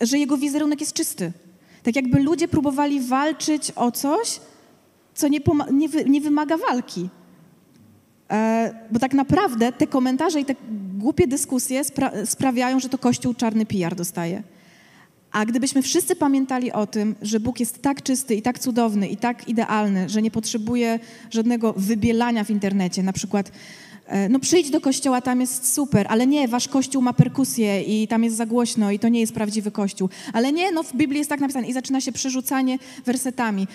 że jego wizerunek jest czysty. Tak jakby ludzie próbowali walczyć o coś, co nie, nie, nie wymaga walki. E, bo tak naprawdę te komentarze i te głupie dyskusje spra sprawiają, że to Kościół czarny PR dostaje. A gdybyśmy wszyscy pamiętali o tym, że Bóg jest tak czysty i tak cudowny i tak idealny, że nie potrzebuje żadnego wybielania w internecie, na przykład no przyjdź do kościoła, tam jest super, ale nie, wasz kościół ma perkusję i tam jest za głośno i to nie jest prawdziwy kościół. Ale nie, no w Biblii jest tak napisane i zaczyna się przerzucanie wersetami.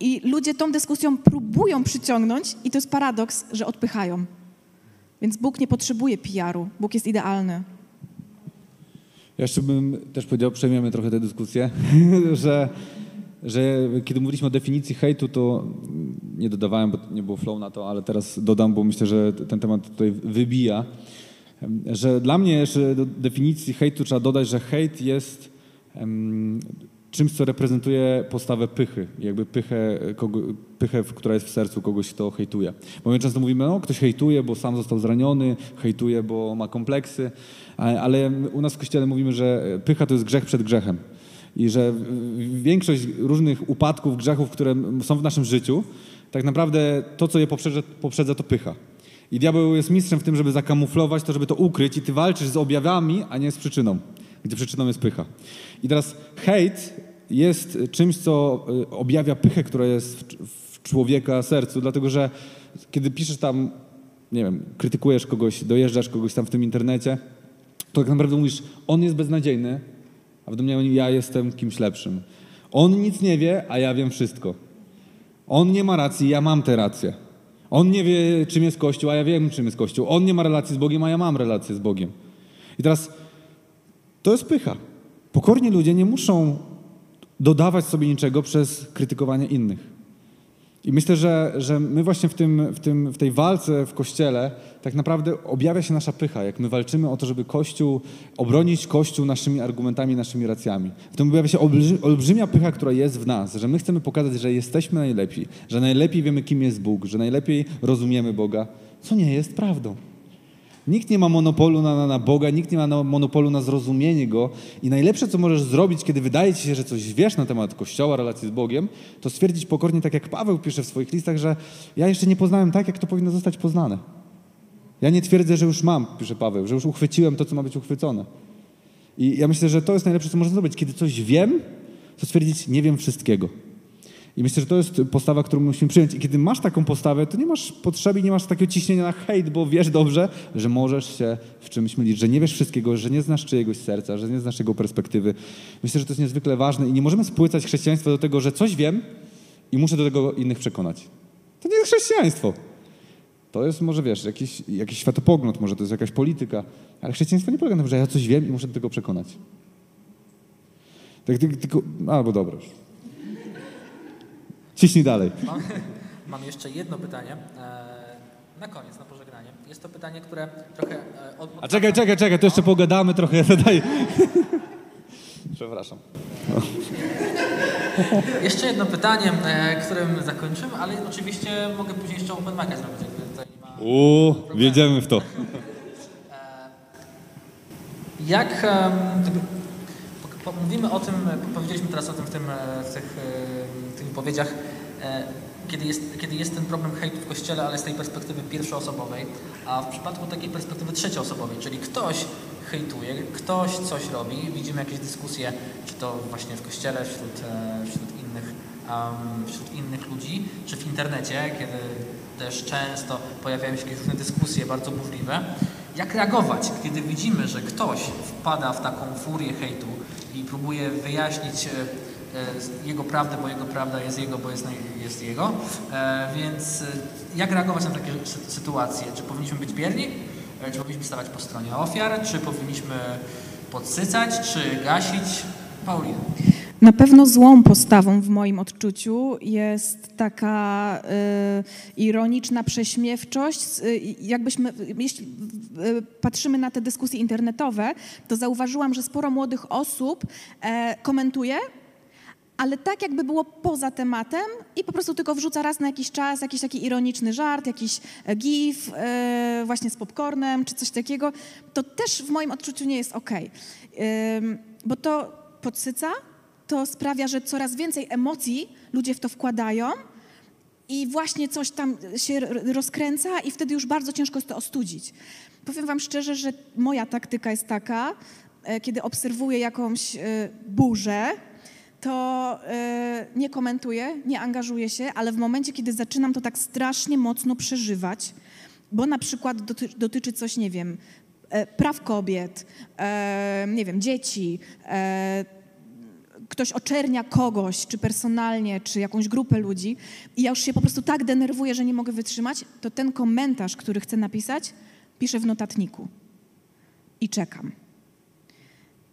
I ludzie tą dyskusją próbują przyciągnąć i to jest paradoks, że odpychają. Więc Bóg nie potrzebuje PR-u, Bóg jest idealny. Ja jeszcze bym też powiedział, przejmiemy trochę tę dyskusję, [LAUGHS] że, że kiedy mówiliśmy o definicji hejtu, to nie dodawałem, bo nie było flow na to, ale teraz dodam, bo myślę, że ten temat tutaj wybija, że dla mnie jeszcze do definicji hejtu trzeba dodać, że hejt jest czymś, co reprezentuje postawę pychy, jakby pychę, kogo, pychę, która jest w sercu kogoś, kto hejtuje. Bo my często mówimy, no ktoś hejtuje, bo sam został zraniony, hejtuje, bo ma kompleksy, ale u nas w Kościele mówimy, że pycha to jest grzech przed grzechem. I że większość różnych upadków, grzechów, które są w naszym życiu, tak naprawdę to, co je poprzedza, poprzedza to pycha. I diabeł jest mistrzem w tym, żeby zakamuflować to, żeby to ukryć i ty walczysz z objawami, a nie z przyczyną, gdzie przyczyną jest pycha. I teraz hejt jest czymś, co y, objawia pychę, która jest w człowieka sercu, dlatego że kiedy piszesz tam, nie wiem, krytykujesz kogoś, dojeżdżasz kogoś tam w tym internecie, to tak naprawdę mówisz, on jest beznadziejny, a w domniemaniu ja jestem kimś lepszym. On nic nie wie, a ja wiem wszystko. On nie ma racji, ja mam tę rację. On nie wie, czym jest Kościół, a ja wiem, czym jest Kościół. On nie ma relacji z Bogiem, a ja mam relację z Bogiem. I teraz to jest pycha. Pokorni ludzie nie muszą dodawać sobie niczego przez krytykowanie innych. I myślę, że, że my właśnie w, tym, w, tym, w tej walce w Kościele tak naprawdę objawia się nasza pycha, jak my walczymy o to, żeby Kościół, obronić Kościół naszymi argumentami, naszymi racjami. W tym objawia się olbrzymia pycha, która jest w nas, że my chcemy pokazać, że jesteśmy najlepi, że najlepiej wiemy, kim jest Bóg, że najlepiej rozumiemy Boga, co nie jest prawdą. Nikt nie ma monopolu na, na, Boga, nikt nie ma monopolu na zrozumienie Go i najlepsze, co możesz zrobić, kiedy wydaje ci się, że coś wiesz na temat Kościoła, relacji z Bogiem, to stwierdzić pokornie, tak jak Paweł pisze w swoich listach, że ja jeszcze nie poznałem tak, jak to powinno zostać poznane. Ja nie twierdzę, że już mam, pisze Paweł, że już uchwyciłem to, co ma być uchwycone. I ja myślę, że to jest najlepsze, co można zrobić. Kiedy coś wiem, to stwierdzić, nie wiem wszystkiego. I myślę, że to jest postawa, którą musimy przyjąć. I kiedy masz taką postawę, to nie masz potrzeby, nie masz takiego ciśnienia na hejt, bo wiesz dobrze, że możesz się w czymś mylić, że nie wiesz wszystkiego, że nie znasz czyjegoś serca, że nie znasz jego perspektywy. Myślę, że to jest niezwykle ważne i nie możemy spłycać chrześcijaństwa do tego, że coś wiem i muszę do tego innych przekonać. To nie jest chrześcijaństwo. To jest może, wiesz, jakiś, jakiś światopogląd, może to jest jakaś polityka, ale chrześcijaństwo nie polega na tym, że ja coś wiem i muszę do tego przekonać. Tak, tylko, albo dobra. Ciśnij dalej. Mam, [LAUGHS] mam jeszcze jedno pytanie. E, na koniec, na pożegnanie. Jest to pytanie, które trochę... E, od, od... A czekaj, czekaj, czekaj, to jeszcze pogadamy trochę. [LAUGHS] Daj. [LAUGHS] Przepraszam. No. Jeszcze jedno pytanie, e, którym zakończymy, ale oczywiście mogę później jeszcze open mic zrobić. Uuu, wiedziemy w to. Jak Mówimy o tym, e, powiedzieliśmy teraz o tym w, tym, e, w tych, e, tych wypowiedziach, kiedy jest, kiedy jest ten problem hejtu w kościele, ale z tej perspektywy pierwszoosobowej, a w przypadku takiej perspektywy trzecioosobowej, czyli ktoś hejtuje, ktoś coś robi, widzimy jakieś dyskusje, czy to właśnie w kościele, wśród, wśród, innych, wśród innych ludzi, czy w internecie, kiedy też często pojawiają się jakieś różne dyskusje bardzo burzliwe. Jak reagować, kiedy widzimy, że ktoś wpada w taką furię hejtu i próbuje wyjaśnić e, e, jego prawdę, bo jego prawda jest jego, bo jest, jest jego. E, Więc jak reagować na takie sy- sytuacje? Czy powinniśmy być bierni? Czy powinniśmy stawać po stronie ofiar? Czy powinniśmy podsycać? Czy gasić? Paulina. Na pewno złą postawą w moim odczuciu jest taka y, ironiczna prześmiewczość. Y, jakbyśmy, jeśli y, patrzymy na te dyskusje internetowe, to zauważyłam, że sporo młodych osób e, komentuje, ale tak jakby było poza tematem i po prostu tylko wrzuca raz na jakiś czas jakiś taki ironiczny żart, jakiś e, gif e, właśnie z popcornem czy coś takiego, to też w moim odczuciu nie jest. Ym, Bo to podsyca, to sprawia, że coraz więcej emocji ludzie w to wkładają i właśnie coś tam się rozkręca i wtedy już bardzo ciężko jest to ostudzić. Powiem wam szczerze, że moja taktyka jest taka, e, kiedy obserwuję jakąś e, burzę, to e, nie komentuję, nie angażuję się, ale w momencie, kiedy zaczynam to tak strasznie mocno przeżywać, bo na przykład doty, dotyczy coś, nie wiem, praw kobiet, nie wiem, dzieci, ktoś oczernia kogoś, czy personalnie, czy jakąś grupę ludzi i ja już się po prostu tak denerwuję, że nie mogę wytrzymać, to ten komentarz, który chcę napisać, piszę w notatniku i czekam.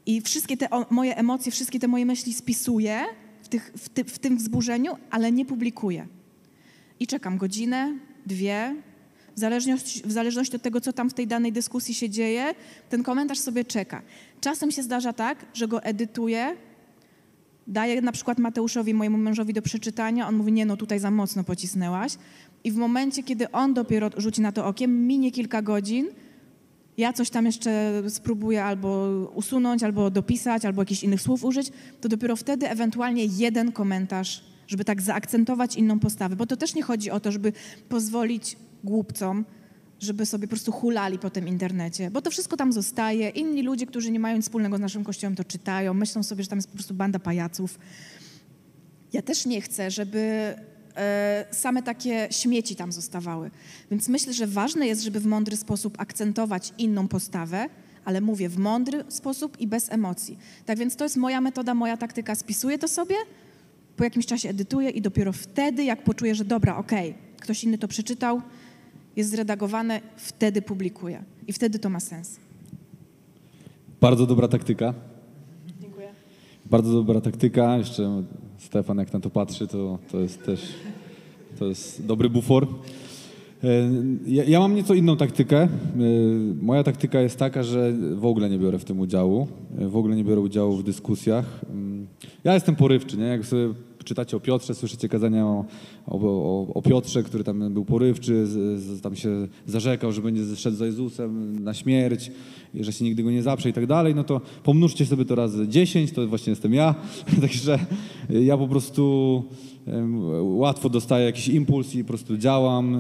I wszystkie te moje emocje, wszystkie te moje myśli spisuję w, tych, w, ty, w tym wzburzeniu, ale nie publikuję. I czekam godzinę, dwie. W zależności, w zależności od tego, co tam w tej danej dyskusji się dzieje, ten komentarz sobie czeka. Czasem się zdarza tak, że go edytuję, daję na przykład Mateuszowi, mojemu mężowi do przeczytania, on mówi, nie no, tutaj za mocno pocisnęłaś. I w momencie, kiedy on dopiero rzuci na to okiem, minie kilka godzin, ja coś tam jeszcze spróbuję albo usunąć, albo dopisać, albo jakichś innych słów użyć, to dopiero wtedy ewentualnie jeden komentarz, żeby tak zaakcentować inną postawę. Bo to też nie chodzi o to, żeby pozwolić głupcom, żeby sobie po prostu hulali po tym internecie, bo to wszystko tam zostaje. Inni ludzie, którzy nie mają nic wspólnego z naszym kościołem, to czytają, myślą sobie, że tam jest po prostu banda pajaców. Ja też nie chcę, żeby e, same takie śmieci tam zostawały. Więc myślę, że ważne jest, żeby w mądry sposób akcentować inną postawę, ale mówię w mądry sposób i bez emocji. Tak więc to jest moja metoda, moja taktyka. Spisuję to sobie, po jakimś czasie edytuję i dopiero wtedy, jak poczuję, że dobra, okej, ktoś inny to przeczytał, jest zredagowane, wtedy publikuję. I wtedy to ma sens. Bardzo dobra taktyka. Dziękuję. Bardzo dobra taktyka. Jeszcze Stefan, jak na to patrzy, to, to jest też to jest dobry bufor. E, Ja, ja mam nieco inną taktykę. E, Moja taktyka jest taka, że w ogóle nie biorę w tym udziału. E, W ogóle nie biorę udziału w dyskusjach. Mm, Ja jestem porywczy, nie? Jak sobie czytacie o Piotrze, słyszycie kazania o, o, o, Piotrze, który tam był porywczy, z, z, tam się zarzekał, że będzie szedł za Jezusem na śmierć, że się nigdy go nie zaprze i tak dalej, no to pomnóżcie sobie to razy 10, to właśnie jestem ja. [LAUGHS] Także ja po prostu łatwo dostaję jakiś impuls i po prostu działam,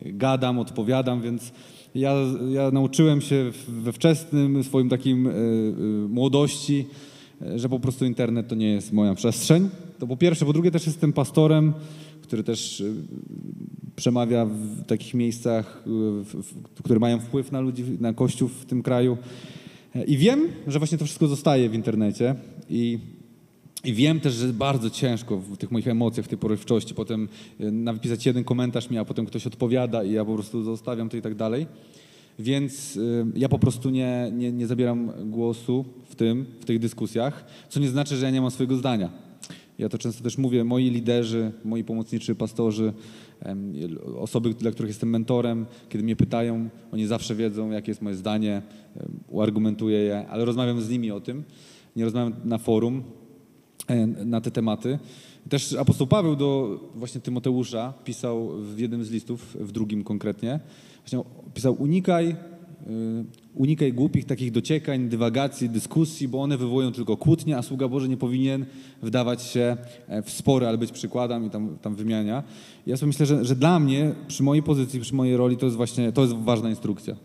gadam, odpowiadam, więc ja, ja nauczyłem się we wczesnym swoim takim e, e, młodości, że po prostu internet to nie jest moja przestrzeń. To po pierwsze. Po drugie też jestem pastorem, który też e, przemawia w takich miejscach, e, które mają wpływ na ludzi, na kościół w tym kraju. E, I wiem, że właśnie to wszystko zostaje w internecie i i wiem też, że bardzo ciężko w tych moich emocjach, w tej porywczości, potem e, napisać jeden komentarz mi, a potem ktoś odpowiada i ja po prostu zostawiam to i tak dalej. Więc y, ja po prostu nie, nie, nie zabieram głosu w tym, w tych dyskusjach, co nie znaczy, że ja nie mam swojego zdania. Ja to często też mówię, moi liderzy, moi pomocniczy pastorzy, osoby, dla których jestem mentorem, kiedy mnie pytają, oni zawsze wiedzą, jakie jest moje zdanie, uargumentuję je, ale rozmawiam z nimi o tym. Nie rozmawiam na forum, e, na te tematy. Też apostoł Paweł do właśnie Tymoteusza pisał w jednym z listów, w drugim konkretnie, właśnie pisał unikaj unikaj głupich takich dociekań, dywagacji, dyskusji, bo one wywołują tylko kłótnie, a sługa Boży nie powinien wdawać się e, w spory, ale być przykładem i tam, tam wymiania. Ja sobie myślę, że, że dla mnie, przy mojej pozycji, przy mojej roli, to jest właśnie, to jest ważna instrukcja.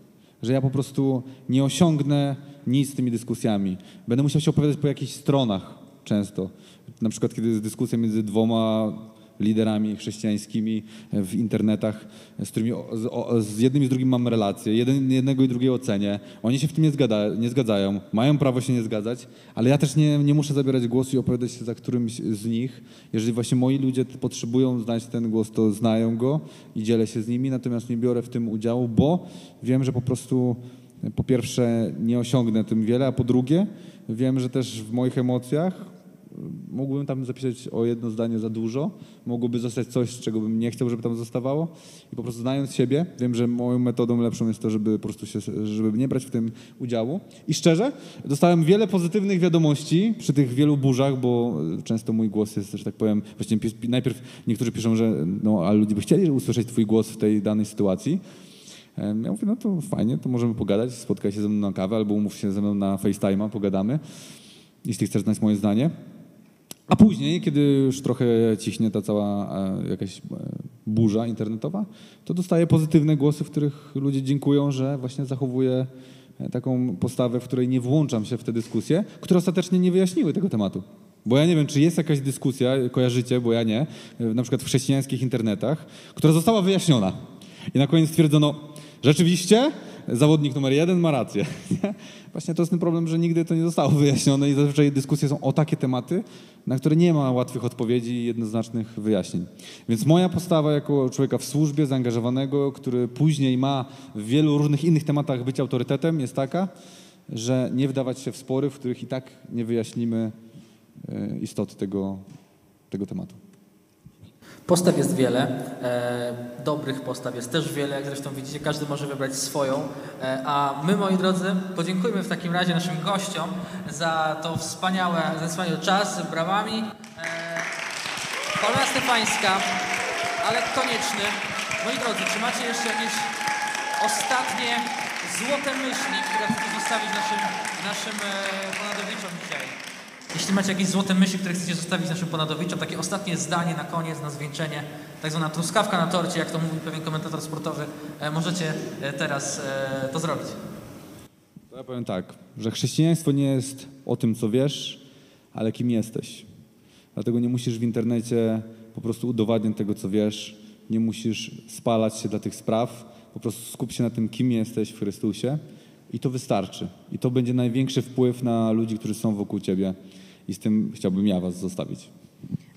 Że ja po prostu nie osiągnę nic z tymi dyskusjami. Będę musiał się opowiadać po jakichś stronach często. Na przykład, kiedy jest dyskusja między dwoma liderami chrześcijańskimi w internetach, z którymi z, o, z jednym i z drugim mam relacje, jeden, jednego i drugiego ocenię. Oni się w tym nie, zgada, nie zgadzają, mają prawo się nie zgadzać, ale ja też nie, nie muszę zabierać głosu i opowiadać się za którymś z nich. Jeżeli właśnie moi ludzie potrzebują znać ten głos, to znają go i dzielę się z nimi, natomiast nie biorę w tym udziału, bo wiem, że po prostu po pierwsze nie osiągnę tym wiele, a po drugie wiem, że też w moich emocjach mógłbym tam zapisać o jedno zdanie za dużo, mogłoby zostać coś, czego bym nie chciał, żeby tam zostawało i po prostu znając siebie, wiem, że moją metodą lepszą jest to, żeby po prostu się, żeby nie brać w tym udziału. I szczerze, dostałem wiele pozytywnych wiadomości przy tych wielu burzach, bo często mój głos jest, że tak powiem, właśnie najpierw niektórzy piszą, że no, ale ludzie by chcieli usłyszeć twój głos w tej danej sytuacji. Ja mówię, no to fajnie, to możemy pogadać, spotkaj się ze mną na kawę albo umów się ze mną na FaceTime'a, pogadamy, jeśli chcesz znać moje zdanie. A później, kiedy już trochę ciśnie ta cała e, jakaś e, burza internetowa, to dostaję pozytywne głosy, w których ludzie dziękują, że właśnie zachowuję e, taką postawę, w której nie włączam się w te dyskusje, które ostatecznie nie wyjaśniły tego tematu. Bo ja nie wiem, czy jest jakaś dyskusja, kojarzycie, bo ja nie, na przykład w chrześcijańskich internetach, która została wyjaśniona. I na koniec stwierdzono, rzeczywiście zawodnik numer jeden ma rację. [LAUGHS] Właśnie to jest ten problem, że nigdy to nie zostało wyjaśnione i zazwyczaj dyskusje są o takie tematy, na które nie ma łatwych odpowiedzi i jednoznacznych wyjaśnień. Więc moja postawa jako człowieka w służbie, zaangażowanego, który później ma w wielu różnych innych tematach być autorytetem, jest taka, że nie wdawać się w spory, w których i tak nie wyjaśnimy e, istoty tego, tego tematu. Postaw jest wiele, e, dobrych postaw jest też wiele, jak zresztą widzicie, każdy może wybrać swoją. E, a my, moi drodzy, podziękujmy w takim razie naszym gościom za to wspaniałe, za wspaniały czas brawami. E, Paulina Stefańska, ale konieczny. Moi drodzy, czy macie jeszcze jakieś ostatnie złote myśli, które chcecie zostawić naszym, naszym e, dzisiaj? Jeśli macie jakieś złote myśli, które chcecie zostawić naszym ponadowiczom, takie ostatnie zdanie na koniec, na zwieńczenie, tak zwana truskawka na torcie, jak to mówi pewien komentator sportowy, e, możecie e, teraz e, to zrobić. Ja powiem tak, że chrześcijaństwo nie jest o tym, co wiesz, ale kim jesteś. Dlatego nie musisz w internecie po prostu udowadniać tego, co wiesz, nie musisz spalać się dla tych spraw, po prostu skup się na tym, kim jesteś w Chrystusie i to wystarczy. I to będzie największy wpływ na ludzi, którzy są wokół ciebie i z tym chciałbym ja was zostawić.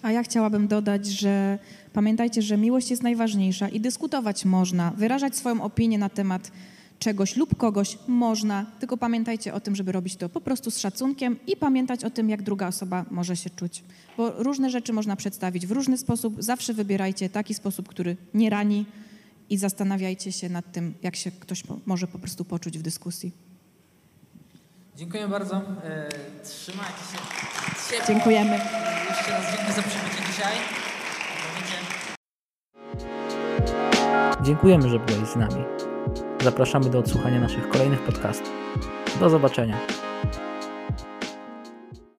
A ja chciałabym dodać, że pamiętajcie, że miłość jest najważniejsza i dyskutować można, wyrażać swoją opinię na temat czegoś lub kogoś można, tylko pamiętajcie o tym, żeby robić to po prostu z szacunkiem i pamiętać o tym, jak druga osoba może się czuć. Bo różne rzeczy można przedstawić w różny sposób. Zawsze wybierajcie taki sposób, który nie rani i zastanawiajcie się nad tym, jak się ktoś może po prostu poczuć w dyskusji. Dziękuję bardzo. E, trzymajcie się ciepło. Dziękujemy. Jeszcze raz dziękuję za przybycie dzisiaj. Dziękujemy, że byłeś z nami. Zapraszamy do odsłuchania naszych kolejnych podcastów. Do zobaczenia.